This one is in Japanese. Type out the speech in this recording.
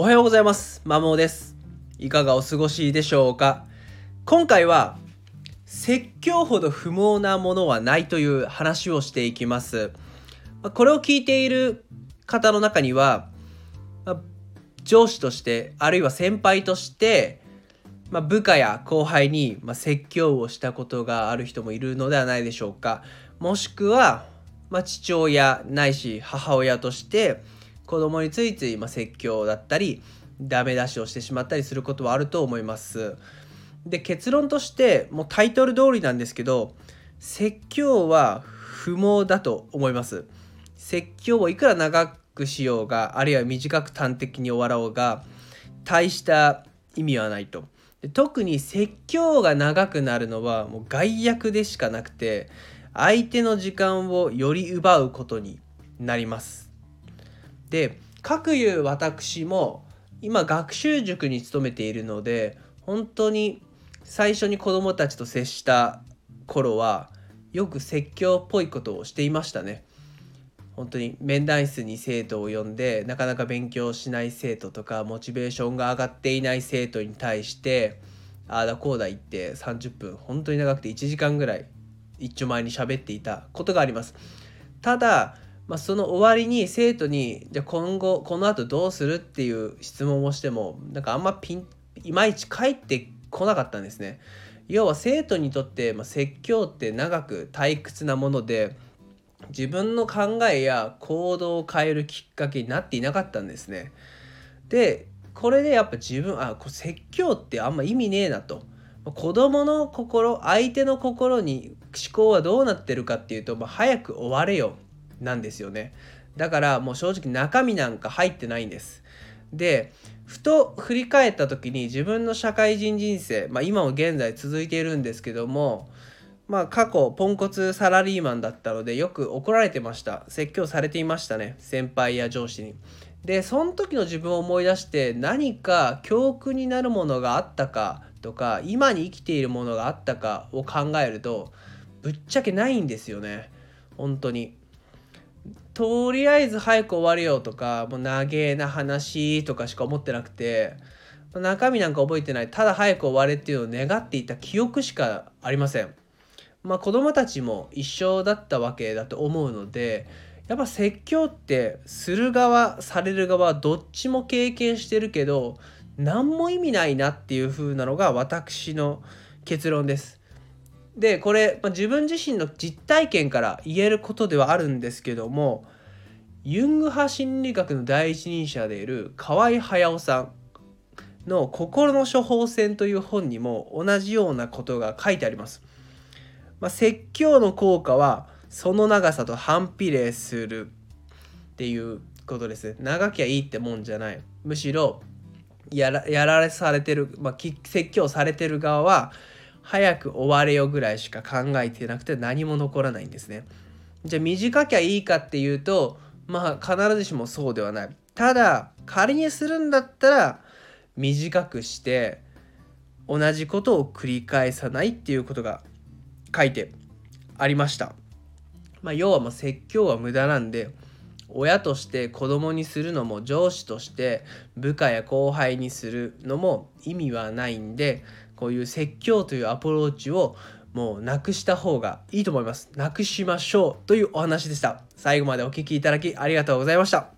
おはようございます。まもです。いかがお過ごしでしょうか？今回は説教ほど不毛なものはないという話をしていきます。まこれを聞いている方の中には、ま上司としてあるいは先輩として、まあ部下や後輩にま説教をしたことがある人もいるのではないでしょうか。もしくは、まあ、父親ないし母親として子供についついまあ説教だったりダメ出しをしてしまったりすることはあると思います。で結論としてもうタイトル通りなんですけど説教は不毛だと思います。説教をいくら長くしようがあるいは短く端的に終わろうが大した意味はないと。で特に説教が長くなるのはもう害悪でしかなくて相手の時間をより奪うことになります。で各いう私も今学習塾に勤めているので本当に最初に子どもたちと接した頃はよく説教っぽいことをしていましたね。本当に面談室に生徒を呼んでなかなか勉強しない生徒とかモチベーションが上がっていない生徒に対してああだこうだ言って30分本当に長くて1時間ぐらい一丁前に喋っていたことがあります。ただ、まあ、その終わりに生徒にじゃ今後この後どうするっていう質問をしてもなんかあんまピンいまいち返ってこなかったんですね。要は生徒にとって、まあ、説教って長く退屈なもので自分の考えや行動を変えるきっかけになっていなかったんですね。でこれでやっぱ自分あこ説教ってあんま意味ねえなと。子供の心相手の心に思考はどうなってるかっていうと、まあ、早く終われよなんですよね。だからもう正直中身なんか入ってないんです。でふと振り返った時に自分の社会人人生、まあ、今も現在続いているんですけどもまあ過去ポンコツサラリーマンだったのでよく怒られてました。説教されていましたね先輩や上司に。でその時の自分を思い出して何か教訓になるものがあったかとか今に生きているものがあったかを考えるとぶっちゃけないんですよね。本当に。とりあえず早く終われよとかもう長えな話とかしか思ってなくて中身なんか覚えてないただ早く終われっていうのを願っていた記憶しかありませんまあ子供たちも一緒だったわけだと思うのでやっぱ説教ってする側される側どっちも経験してるけど何も意味ないなっていう風なのが私の結論です。でこれ、まあ、自分自身の実体験から言えることではあるんですけどもユング派心理学の第一人者でいる河合隼さんの「心の処方箋」という本にも同じようなことが書いてあります。まあ、説教の効果はその長さと反比例するっていうことです。長きゃいいってもんじゃない。むしろやらやられされてる、まあ、説教されてる側は早く終われよぐらいしか考えてなくて何も残らないんですね。じゃあ短きゃいいかっていうとまあ必ずしもそうではない。ただ仮にするんだったら短くして同じことを繰り返さないっていうことが書いてありました。まあ、要はもう説教は無駄なんで親として子供にするのも上司として部下や後輩にするのも意味はないんでこういう説教というアプローチをもうなくした方がいいと思います。なくしましょうというお話でした。最後までお聴きいただきありがとうございました。